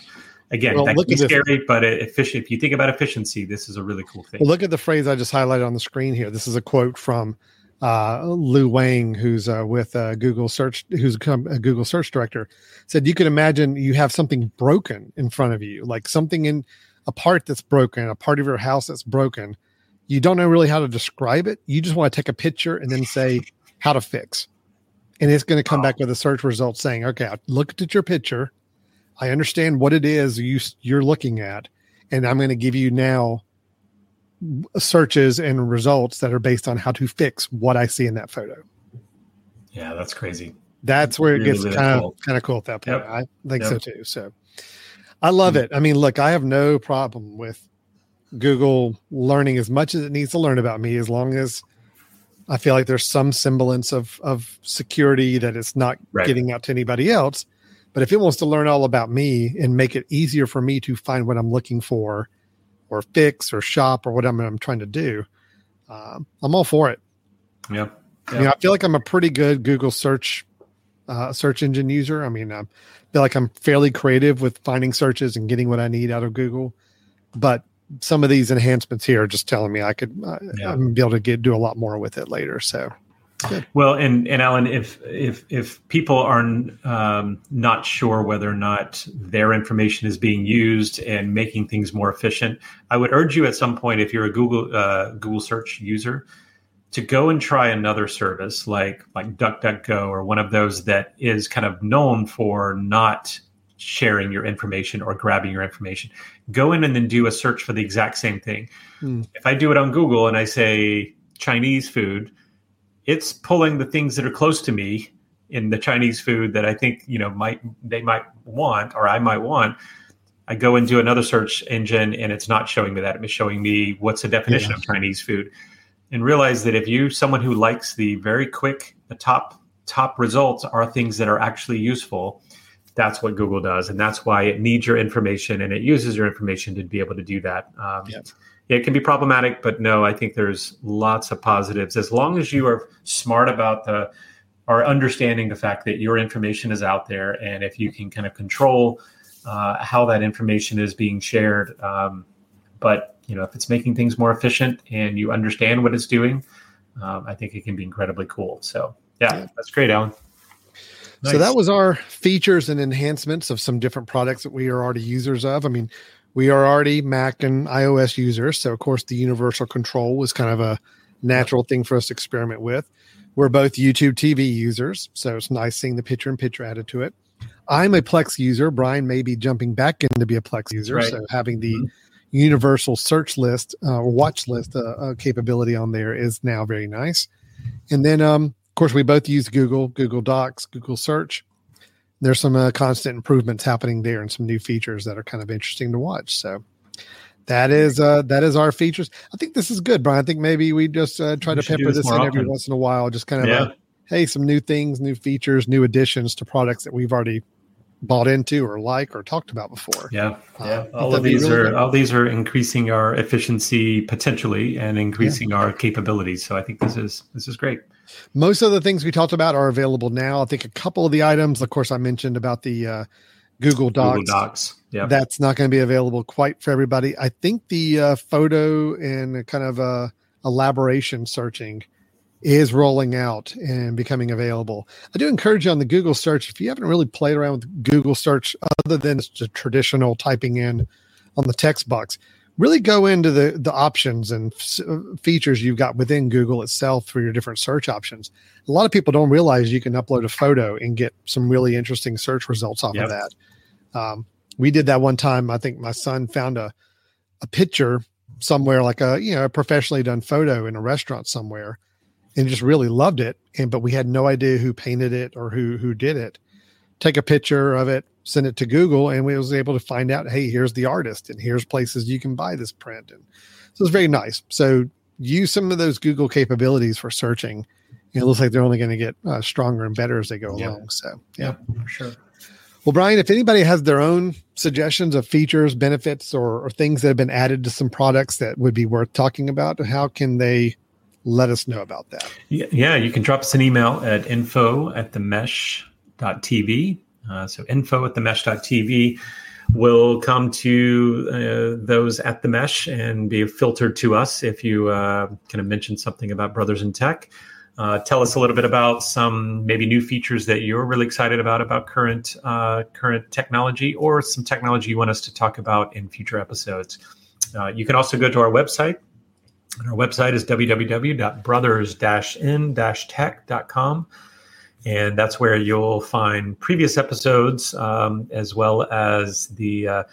again, well, that can be scary, but efficient. If you think about efficiency, this is a really cool thing. Well, look at the phrase I just highlighted on the screen here. This is a quote from uh, Lou Wang, who's uh, with uh, Google Search, who's a Google Search Director, said you could imagine you have something broken in front of you, like something in a part that's broken, a part of your house that's broken, you don't know really how to describe it. You just want to take a picture and then say how to fix. And it's going to come back with a search result saying, okay, I looked at your picture. I understand what it is you, you're looking at. And I'm going to give you now searches and results that are based on how to fix what I see in that photo. Yeah, that's crazy. That's where it really, gets really kind cool. of kind of cool at that point. Yep. I think yep. so too. So I love mm-hmm. it. I mean, look, I have no problem with Google learning as much as it needs to learn about me, as long as I feel like there's some semblance of of security that it's not right. getting out to anybody else. But if it wants to learn all about me and make it easier for me to find what I'm looking for, or fix, or shop, or what I'm, I'm trying to do, um, I'm all for it. Yeah. yeah. You know, I feel like I'm a pretty good Google search uh, search engine user. I mean, I feel like I'm fairly creative with finding searches and getting what I need out of Google, but some of these enhancements here are just telling me I could uh, yeah. I'm be able to get do a lot more with it later. So. Good. Well, and and Alan, if if if people are um, not sure whether or not their information is being used and making things more efficient, I would urge you at some point, if you're a Google uh, Google search user, to go and try another service like like DuckDuckGo or one of those that is kind of known for not sharing your information or grabbing your information. Go in and then do a search for the exact same thing. Hmm. If I do it on Google and I say Chinese food, it's pulling the things that are close to me in the Chinese food that I think, you know, might they might want or I might want. I go and do another search engine and it's not showing me that. It's showing me what's the definition yeah. of Chinese food and realize that if you someone who likes the very quick the top top results are things that are actually useful that's what google does and that's why it needs your information and it uses your information to be able to do that um, yep. It can be problematic but no i think there's lots of positives as long as you are smart about the are understanding the fact that your information is out there and if you can kind of control uh, how that information is being shared um, but you know if it's making things more efficient and you understand what it's doing um, i think it can be incredibly cool so yeah, yeah. that's great alan nice. so that was our features and enhancements of some different products that we are already users of i mean we are already mac and ios users so of course the universal control was kind of a natural thing for us to experiment with we're both youtube tv users so it's nice seeing the picture in picture added to it i'm a plex user brian may be jumping back in to be a plex user right. so having the mm-hmm universal search list uh, watch list uh, uh, capability on there is now very nice. And then, um, of course, we both use Google, Google Docs, Google Search. There's some uh, constant improvements happening there and some new features that are kind of interesting to watch. So that is uh, that is our features. I think this is good, Brian. I think maybe we just uh, try we to pepper this, in often. every once in a while, just kind of yeah. hey, some new things, new features, new additions to products that we've already bought into or like or talked about before. Yeah, uh, yeah. all of these really are good. all these are increasing our efficiency potentially and increasing yeah. our capabilities. So I think this is this is great. Most of the things we talked about are available now. I think a couple of the items, of course, I mentioned about the uh, Google Docs. Google Docs. Yeah, that's not going to be available quite for everybody. I think the uh, photo and kind of uh, elaboration searching is rolling out and becoming available. I do encourage you on the Google search if you haven't really played around with Google search other than just traditional typing in on the text box. Really go into the the options and f- features you've got within Google itself for your different search options. A lot of people don't realize you can upload a photo and get some really interesting search results off yep. of that. Um, we did that one time. I think my son found a a picture somewhere like a you know a professionally done photo in a restaurant somewhere and just really loved it. And but we had no idea who painted it or who who did it. Take a picture of it, send it to Google, and we was able to find out, hey, here's the artist, and here's places you can buy this print. And so it's very nice. So use some of those Google capabilities for searching. It looks like they're only going to get uh, stronger and better as they go yep. along. So yeah, for sure. Well, Brian, if anybody has their own suggestions of features, benefits, or, or, things that have been added to some products that would be worth talking about, how can they let us know about that. Yeah, you can drop us an email at info at the mesh.tv. Uh, so info at the mesh.tv will come to uh, those at the mesh and be filtered to us if you uh, kind of mention something about Brothers in Tech. Uh, tell us a little bit about some maybe new features that you're really excited about about current uh, current technology or some technology you want us to talk about in future episodes. Uh, you can also go to our website our website is www.brothers-in-tech.com. And that's where you'll find previous episodes um, as well as the, uh,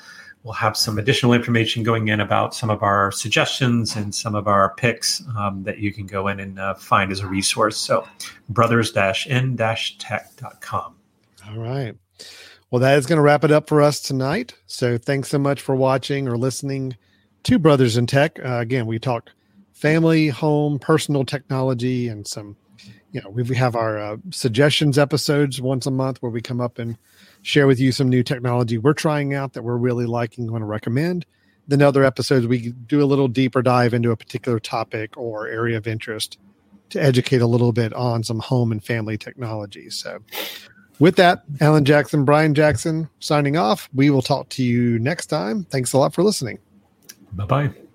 we'll have some additional information going in about some of our suggestions and some of our picks um, that you can go in and uh, find as a resource. So brothers-in-tech.com. All right. Well, that is going to wrap it up for us tonight. So thanks so much for watching or listening to Brothers in Tech. Uh, again, we talk family, home, personal technology, and some, you know, we have our uh, suggestions episodes once a month where we come up and share with you some new technology we're trying out that we're really liking, want to recommend. Then other episodes, we do a little deeper dive into a particular topic or area of interest to educate a little bit on some home and family technology. So, with that, Alan Jackson, Brian Jackson signing off. We will talk to you next time. Thanks a lot for listening. Bye bye.